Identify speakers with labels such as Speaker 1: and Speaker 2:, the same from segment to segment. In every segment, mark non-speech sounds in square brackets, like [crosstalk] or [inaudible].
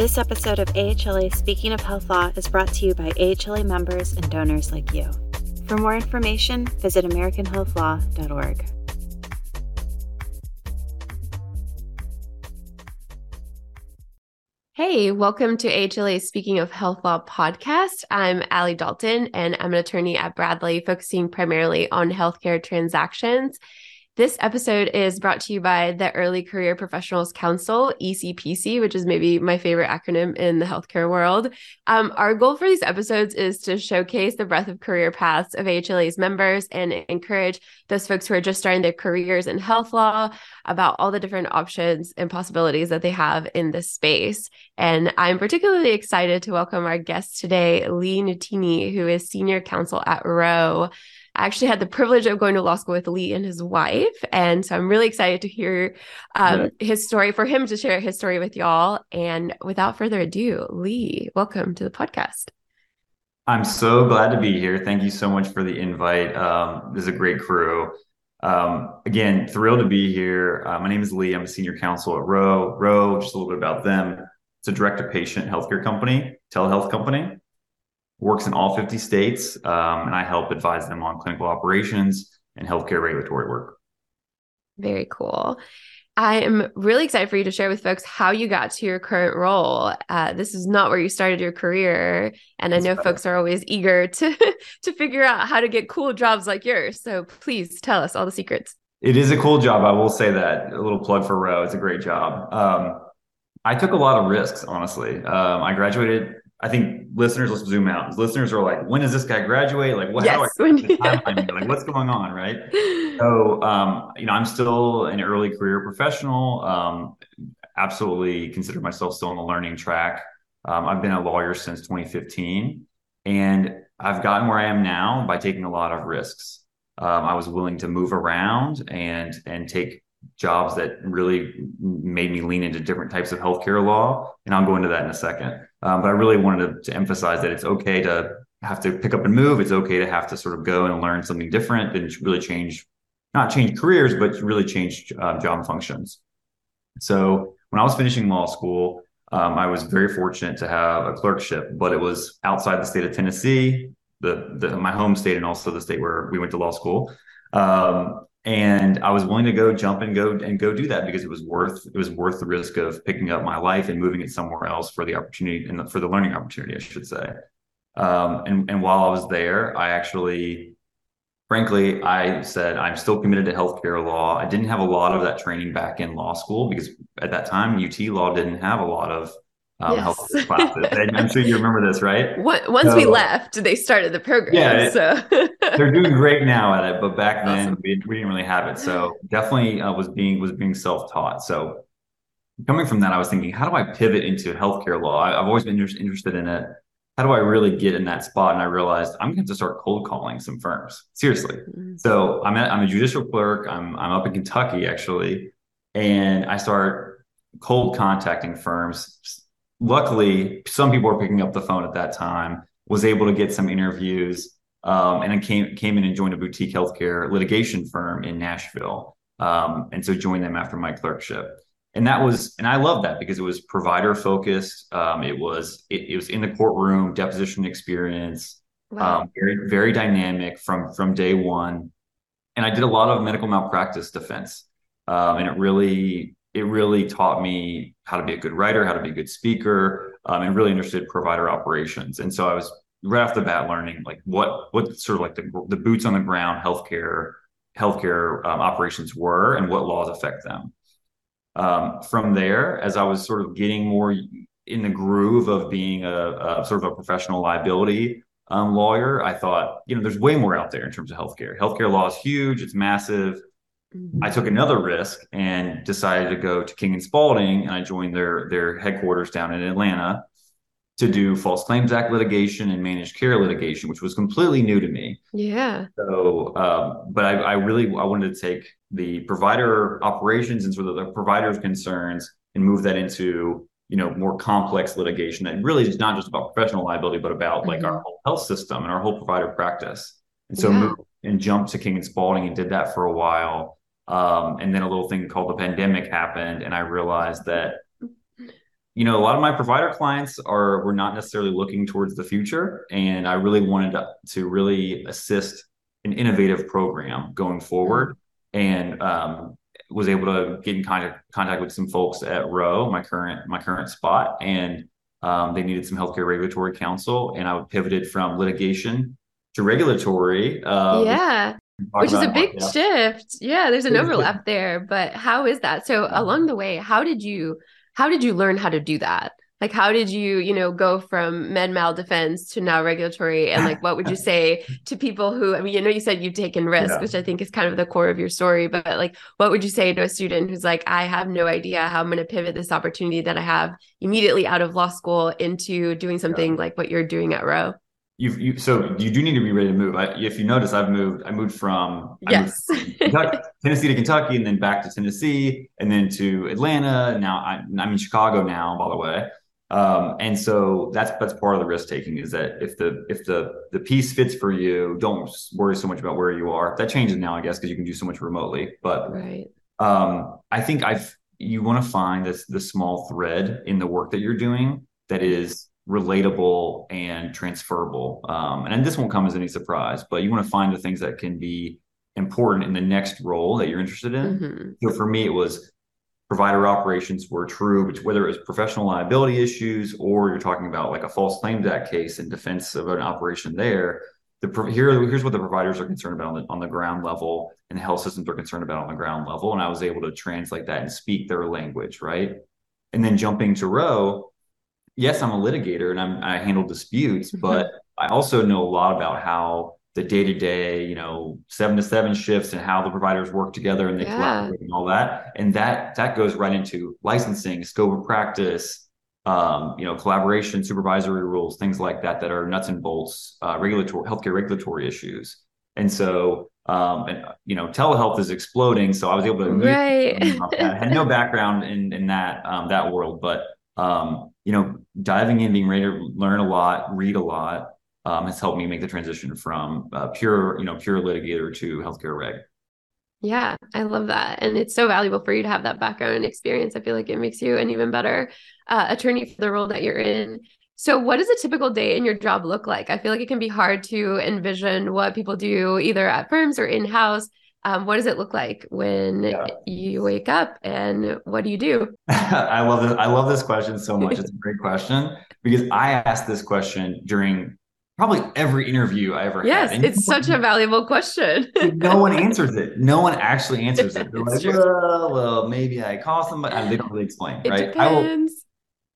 Speaker 1: This episode of AHLA Speaking of Health Law is brought to you by AHLA members and donors like you. For more information, visit AmericanHealthLaw.org.
Speaker 2: Hey, welcome to AHLA Speaking of Health Law podcast. I'm Alé Dalton, and I'm an attorney at Bradley, focusing primarily on healthcare transactions. This episode is brought to you by the Early Career Professionals Council, ECPC, which is maybe my favorite acronym in the healthcare world. Um, our goal for these episodes is to showcase the breadth of career paths of AHLA's members and encourage those folks who are just starting their careers in health law about all the different options and possibilities that they have in this space. And I'm particularly excited to welcome our guest today, Lee Nutini, who is senior counsel at Ro. I actually had the privilege of going to law school with Lee and his wife. And so I'm really excited to hear um, his story, for him to share his story with y'all. And without further ado, Lee, welcome to the podcast.
Speaker 3: I'm so glad to be here. Thank you so much for the invite. Um, this is a great crew. Um, again, thrilled to be here. Uh, my name is Lee. I'm a senior counsel at Ro. Ro, just a little bit about them. It's a direct to patient healthcare company, telehealth company works in all 50 states, um, and I help advise them on clinical operations and healthcare regulatory work.
Speaker 2: Very cool. I am really excited for you to share with folks how you got to your current role. Uh, this is not where you started your career, and That's I know better. folks are always eager to [laughs] to figure out how to get cool jobs like yours. So please tell us all the secrets.
Speaker 3: It is a cool job. I will say that. A little plug for Ro. It's a great job. Um, I took a lot of risks, honestly. Um, I graduated I think listeners, let's zoom out. Listeners are like, when does this guy graduate? Like, what? Yes, how do I like, what's going on, right? [laughs] So, um, you know, I'm still an early career professional. Um, absolutely consider myself still on the learning track. Um, I've been a lawyer since 2015, and I've gotten where I am now by taking a lot of risks. Um, I was willing to move around and and take jobs that really made me lean into different types of healthcare law, and I'll go into that in a second. Um, but I really wanted to, to, emphasize that it's okay to have to pick up and move. It's okay to have to sort of go and learn something different and really change, not change careers, but really change uh, job functions. So when I was finishing law school, um, I was very fortunate to have a clerkship, but it was outside the state of Tennessee, the, the my home state, and also the state where we went to law school. Um, and I was willing to go jump and go and go do that because it was worth it was worth the risk of picking up my life and moving it somewhere else for the opportunity and the, for the learning opportunity, I should say. Um, and and while I was there, I actually, frankly, I said I'm still committed to healthcare law. I didn't have a lot of that training back in law school because at that time UT law didn't have a lot of um, yes. health classes. I'm sure you remember this, right? [laughs]
Speaker 2: What, Once so, we left, they started the program. Yeah, so [laughs]
Speaker 3: they're doing great now at it, but back then awesome. we, we, didn't really have it. So definitely uh, was being was being self taught. So coming from that, I was thinking, how do I pivot into healthcare law? I, have always been inter- interested in it. How do I really get in that spot? And I realized I'm going to start cold calling some firms. Seriously. Mm-hmm. So I'm I'm a judicial clerk. I'm I'm up in Kentucky actually, and I start cold contacting firms luckily, some people were picking up the phone at that time. Was able to get some interviews, um, and I came came in and joined a boutique healthcare litigation firm in Nashville, um, and so joined them after my clerkship. And that was, and I love that because it was provider focused. Um, it was it, it, was in the courtroom, deposition experience, wow. Um, very very dynamic from from day one. And I did a lot of medical malpractice defense, um, and it really it really taught me how to be a good writer, how to be a good speaker, um, and really understood provider operations. And so I was right off the bat learning like what what sort of like the, the boots on the ground healthcare healthcare um, operations were and what laws affect them. Um, from there, as I was sort of getting more in the groove of being a, a sort of a professional liability um, lawyer, I thought, you know, there's way more out there in terms of healthcare. Healthcare law is huge, it's massive. Mm-hmm. I took another risk and decided to go to King and Spalding, and I joined their their headquarters down in Atlanta to do False Claims Act litigation and managed care litigation, which was completely new to me.
Speaker 2: Yeah.
Speaker 3: So, um, but I, I, really I wanted to take the provider operations and sort of the provider's concerns and move that into you know more complex litigation that really is not just about professional liability, but about mm-hmm. like our whole health system and our whole provider practice. And so, yeah. moved and jumped to King and Spalding and did that for a while. Um, and then a little thing called the pandemic happened, and I realized that you know, a lot of my provider clients are were not necessarily looking towards the future, and I really wanted to, to really assist an innovative program going forward, and um, was able to get in contact contact with some folks at Ro, my current my current spot, and um, they needed some healthcare regulatory counsel, and I pivoted from litigation to regulatory.
Speaker 2: Uh, yeah. Which is a big shift. Yeah, there's an overlap there, but how is that? So along the way, how did you how did you learn how to do that? Like how did you, you know, go from med mal defense to now regulatory and like what would you say to people who I mean, you know you said you've taken risks, [laughs] yeah. which I think is kind of the core of your story, but like what would you say to a student who's like I have no idea how I'm going to pivot this opportunity that I have immediately out of law school into doing something yeah. like what you're doing at Ro?
Speaker 3: You've, you so you do need to be ready to move. I, if you notice, I've moved. I moved from
Speaker 2: yes,
Speaker 3: moved from Kentucky, Tennessee to Kentucky, and then back to Tennessee, and then to Atlanta. Now I, am in Chicago now, by the way. Um, and so that's that's part of the risk taking is that if the if the the piece fits for you, don't worry so much about where you are. That changes now, I guess, because you can do so much remotely. But
Speaker 2: right.
Speaker 3: um, I think I've you want to find this the small thread in the work that you're doing that is relatable and transferable. Um, and this won't come as any surprise, but you want to find the things that can be important in the next role that you're interested in. Mm-hmm. So for me, it was provider operations were true, which whether it was professional liability issues or you're talking about like a false claims act case in defense of an operation there. The here, here's what the providers are concerned about on the, on the ground level and the health systems are concerned about on the ground level. And I was able to translate that and speak their language, right? And then jumping to Ro, yes, I'm a litigator and I'm, I handle disputes, mm-hmm. but I also know a lot about how the day to day, you know, seven to seven shifts and how the providers work together and they yeah. collaborate and all that. And that that goes right into licensing, scope of practice, um, you know, collaboration, supervisory rules, things like that that are nuts and bolts, uh, regulatory healthcare regulatory issues. And so, um, and you know, telehealth is exploding. So I was able to
Speaker 2: right.
Speaker 3: I had no [laughs] background in in that um, that world, but um, you know, diving in, being ready to learn a lot, read a lot, um, has helped me make the transition from uh, pure, you know, pure litigator to healthcare reg.
Speaker 2: Yeah, I love that. And it's so valuable for you to have that background and experience. I feel like it makes you an even better uh, attorney for the role that you're in. So, what does a typical day in your job look like? I feel like it can be hard to envision what people do either at firms or in house. Um, what does it look like when yeah. you wake up and what do you do? [laughs]
Speaker 3: I love this. I love this question so much. It's a great question because I asked this question during probably every interview I ever
Speaker 2: yes,
Speaker 3: had.
Speaker 2: Yes, it's such a valuable question. [laughs]
Speaker 3: no one answers it. No one actually answers it. [laughs] They're like, well, well, maybe I call somebody. And they don't really explain,
Speaker 2: it
Speaker 3: right?
Speaker 2: Depends.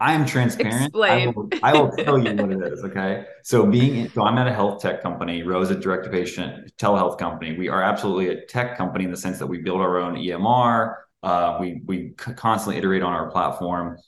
Speaker 2: I
Speaker 3: am transparent. I will, I will, tell you what it [laughs] is. Okay. So being so I'm at a health tech company, Ro's a direct to patient telehealth company. We are absolutely a tech company in the sense that we build our own EMR. Uh, we we constantly iterate on our platform.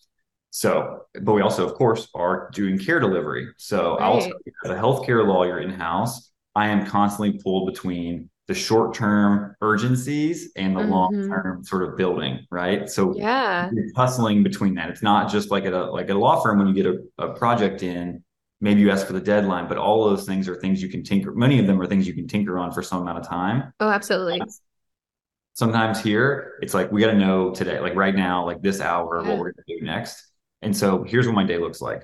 Speaker 3: So, but we also, of course, are doing care delivery. So right. also as a healthcare lawyer in house, I am constantly pulled between the short term urgencies and the mm-hmm. long term sort of building, right? So
Speaker 2: yeah,
Speaker 3: hustling between that. It's not just like at a like at a law firm when you get a, a project in, maybe you ask for the deadline, but all those things are things you can tinker. Many of them are things you can tinker on for some amount of time.
Speaker 2: Oh, absolutely.
Speaker 3: Sometimes here it's like we got to know today, like right now, like this hour, yeah. what we're gonna do next. And so here's what my day looks like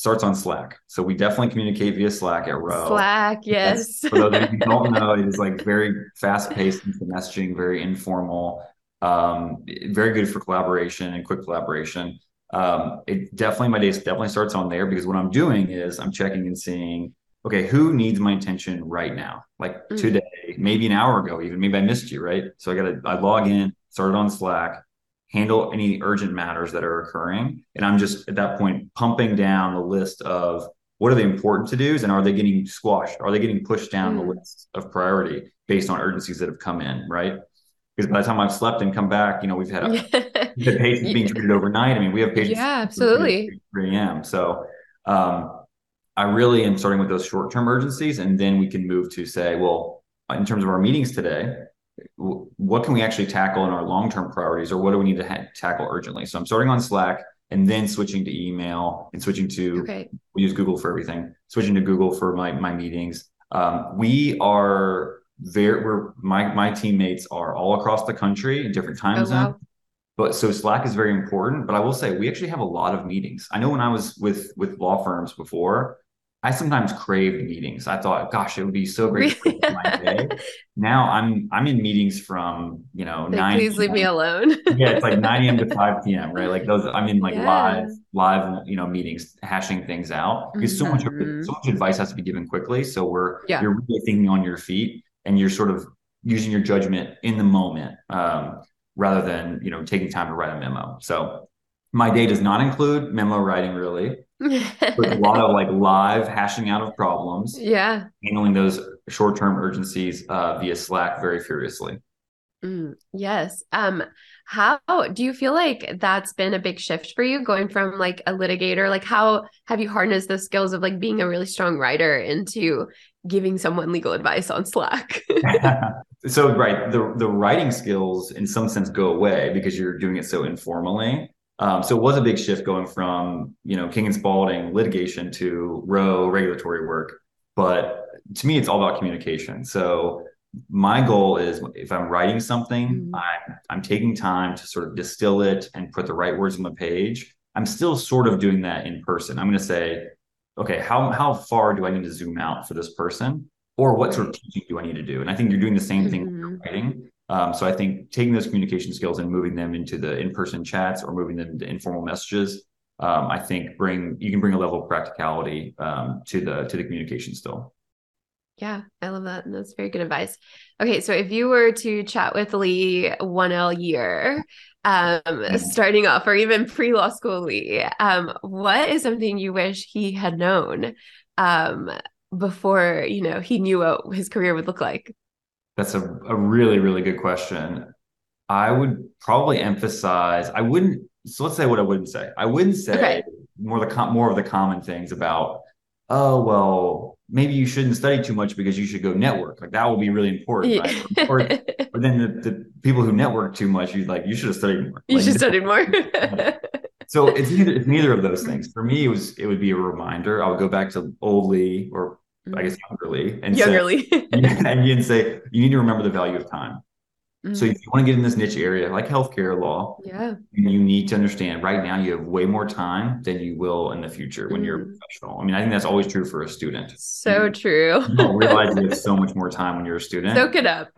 Speaker 3: starts on Slack. So we definitely communicate via Slack at Ro.
Speaker 2: Slack, yes.
Speaker 3: For those of you who don't [laughs] know, it is like very fast paced messaging, very informal, um, very good for collaboration and quick collaboration. Um, it definitely my day definitely starts on there because what I'm doing is I'm checking and seeing, okay, who needs my attention right now? Like mm-hmm. today, maybe an hour ago, even maybe I missed you, right? So I gotta I log in, started on Slack, handle any urgent matters that are occurring. And I'm just at that point pumping down the list of what are the important to dos and are they getting squashed? Are they getting pushed down mm. the list of priority based on urgencies that have come in, right? Because by the time I've slept and come back, you know, we've had, a, [laughs] we've patients being treated overnight. I mean, we have patients.
Speaker 2: Yeah, absolutely.
Speaker 3: 3 a.m. So um, I really am starting with those short term urgencies. And then we can move to say, well, in terms of our meetings today, what can we actually tackle in our long-term priorities or what do we need to ha- tackle urgently so i'm starting on slack and then switching to email and switching to
Speaker 2: okay.
Speaker 3: we use google for everything switching to google for my, my meetings um, we are very we're my my teammates are all across the country in different time oh, zones wow. but so Slack is very important. But I will say we actually have a lot of meetings. I know when I was with with law firms before, I sometimes craved meetings. I thought, gosh, it would be so great my day. [laughs] Now I'm I'm in meetings from you know
Speaker 2: like,
Speaker 3: nine.
Speaker 2: Please leave me alone. [laughs]
Speaker 3: yeah, it's like nine a.m. to five p.m. Right, like those. I'm in like yeah. live live you know meetings, hashing things out because so much mm-hmm. so much advice has to be given quickly. So we're yeah. you're really thinking on your feet and you're sort of using your judgment in the moment um, rather than you know taking time to write a memo. So my day does not include memo writing really with a lot of [laughs] like live hashing out of problems.
Speaker 2: Yeah.
Speaker 3: Handling those short term urgencies uh, via Slack very furiously.
Speaker 2: Mm, yes. Um, how do you feel like that's been a big shift for you going from like a litigator? Like, how have you harnessed the skills of like being a really strong writer into giving someone legal advice on Slack? [laughs] [laughs]
Speaker 3: so, right, the the writing skills in some sense go away because you're doing it so informally. Um, so it was a big shift going from you know King and Spalding litigation to Ro regulatory work. But to me, it's all about communication. So my goal is if I'm writing something, mm-hmm. I'm I'm taking time to sort of distill it and put the right words on the page. I'm still sort of doing that in person. I'm going to say, okay, how how far do I need to zoom out for this person, or what sort of teaching do I need to do? And I think you're doing the same thing mm-hmm. writing. Um, so I think taking those communication skills and moving them into the in-person chats or moving them into informal messages, um, I think bring you can bring a level of practicality um, to the to the communication still.
Speaker 2: Yeah, I love that. And that's very good advice. Okay, so if you were to chat with Lee 1L year, um, mm-hmm. starting off, or even pre law school Lee, um, what is something you wish he had known um, before you know he knew what his career would look like?
Speaker 3: That's a, a really, really good question. I would probably emphasize, I wouldn't, so let's say what I wouldn't say. I wouldn't say okay. more the more of the common things about, oh, well, maybe you shouldn't study too much because you should go network. Like that will be really important. Right? Yeah. or, [laughs] or, then the, the, people who network too much, you like, you should have studied more.
Speaker 2: You
Speaker 3: like,
Speaker 2: should study more. [laughs]
Speaker 3: so it's neither, it's neither of those things. For me, it was, it would be a reminder. I would go back to old Lee or I guess younger Lee and
Speaker 2: younger Lee
Speaker 3: say, [laughs] [laughs] and you can say you need to remember the value of time. Mm-hmm. So if you want to get in this niche area like healthcare law,
Speaker 2: yeah,
Speaker 3: you need to understand right now you have way more time than you will in the future when mm-hmm. you're a mm. professional. I mean, I think that's always true for a student.
Speaker 2: So
Speaker 3: you,
Speaker 2: true.
Speaker 3: you [laughs] don't realize you have so much more time when you're a student.
Speaker 2: Soak it up.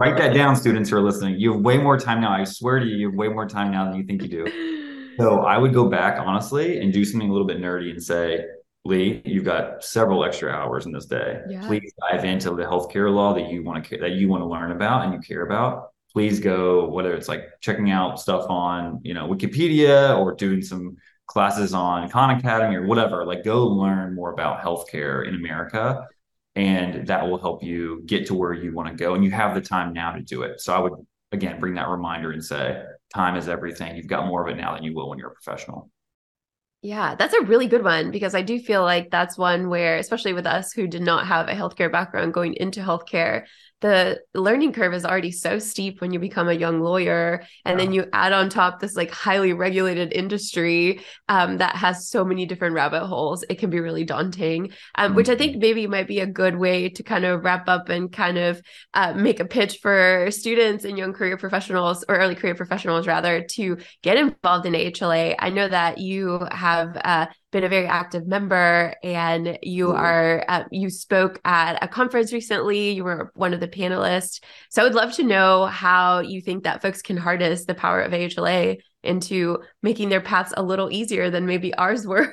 Speaker 3: Write that down, students who are listening. You have way more time now. I swear to you, you have way more time now than you think you do. So I would go back honestly and do something a little bit nerdy and say, Lee, you've got several extra hours in this day. Yeah. Please dive into the healthcare law that you want to that you want to learn about and you care about. Please go, whether it's like checking out stuff on, you know, Wikipedia or doing some classes on Khan Academy or whatever. Like, go learn more about healthcare in America, and that will help you get to where you want to go. And you have the time now to do it. So I would again bring that reminder and say, time is everything. You've got more of it now than you will when you're a professional.
Speaker 2: Yeah, that's a really good one because I do feel like that's one where, especially with us who did not have a healthcare background going into healthcare, the learning curve is already so steep when you become a young lawyer and yeah. then you add on top this like highly regulated industry um, that has so many different rabbit holes it can be really daunting um, mm-hmm. which i think mm-hmm. maybe might be a good way to kind of wrap up and kind of uh, make a pitch for students and young career professionals or early career professionals rather to get involved in ahla i know that you have uh, been a very active member and you are uh, you spoke at a conference recently. You were one of the panelists. So i would love to know how you think that folks can harness the power of ahla into making their paths a little easier than maybe ours [laughs] were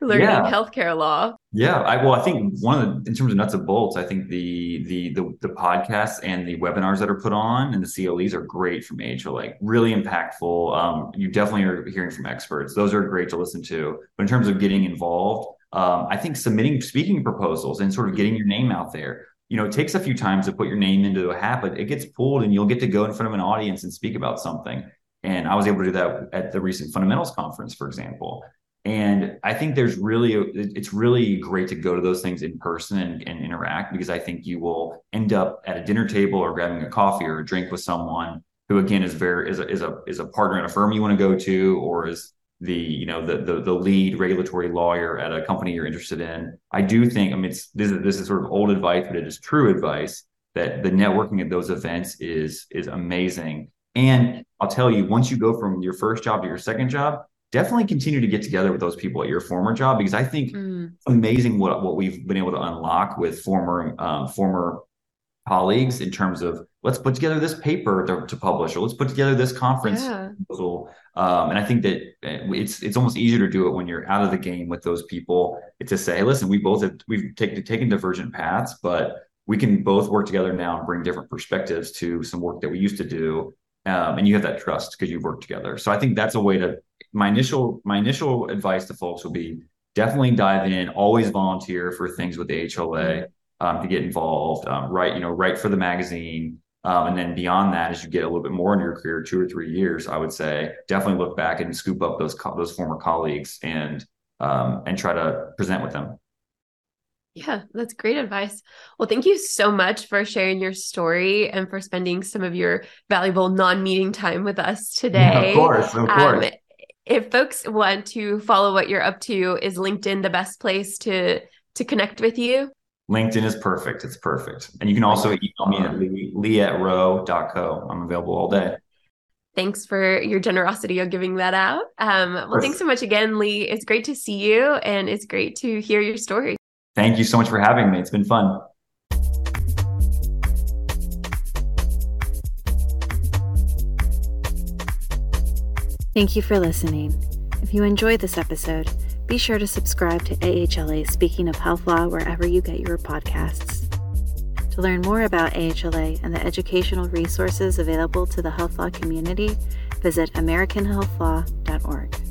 Speaker 2: learning yeah. healthcare law.
Speaker 3: Yeah, I well, I think one of the in terms of nuts and bolts, I think the the the the podcasts and the webinars that are put on and the CLEs are great from AHLA, like really impactful. Um, you definitely are hearing from experts; those are great to listen to. But in terms of getting involved, um, I think submitting speaking proposals and sort of getting your name out there you know, it takes a few times to put your name into a hat, but it gets pulled and you'll get to go in front of an audience and speak about something. And I was able to do that at the recent fundamentals conference, for example. And I think there's really, it's really great to go to those things in person and, and, interact because I think you will end up at a dinner table or grabbing a coffee or a drink with someone who, again, is very is a is a is a partner in a firm you want to go to, or is the you know the, the the lead regulatory lawyer at a company you're interested in. I do think, I mean, it's this is this is sort of old advice, but it is true advice that the networking at those events is is amazing And I'll tell you, once you go from your first job to your second job, definitely continue to get together with those people at your former job because I think mm. it's amazing what what we've been able to unlock with former um, former colleagues in terms of let's put together this paper to, to publish or let's put together this conference yeah. proposal. Um, and I think that eh, it's it's almost easier to do it when you're out of the game with those people. To say, hey, listen, we both have we've taken taken divergent paths, but we can both work together now and bring different perspectives to some work that we used to do. Um, and you have that trust because you've worked together. So I think that's a way to my initial my initial advice to folks will be definitely dive in, always volunteer for things with the AHLA um, to get involved, um, write you know write for the magazine, um, and then beyond that, as you get a little bit more in your career, two or three years, I would say definitely look back and scoop up those co- those former colleagues and um, and try to present with them.
Speaker 2: Yeah, that's great advice. Well, thank you so much for sharing your story and for spending some of your valuable non-meeting time with us today. [laughs] Yeah,
Speaker 3: of course, of course. Um,
Speaker 2: if folks want to follow what you're up to, is LinkedIn the best place to to connect with you?
Speaker 3: LinkedIn is perfect. It's perfect. And you can also email me at lee, lee at ro.co. I'm available all day.
Speaker 2: Thanks for your generosity of giving that out. Um, well, thanks so much again, Lee. It's great to see you and it's great to hear your story.
Speaker 3: Thank you so much for having me. It's been fun.
Speaker 1: Thank you for listening. If you enjoyed this episode, be sure to subscribe to AHLA Speaking of Health Law wherever you get your podcasts. To learn more about AHLA and the educational resources available to the health law community, visit AmericanHealthLaw.org.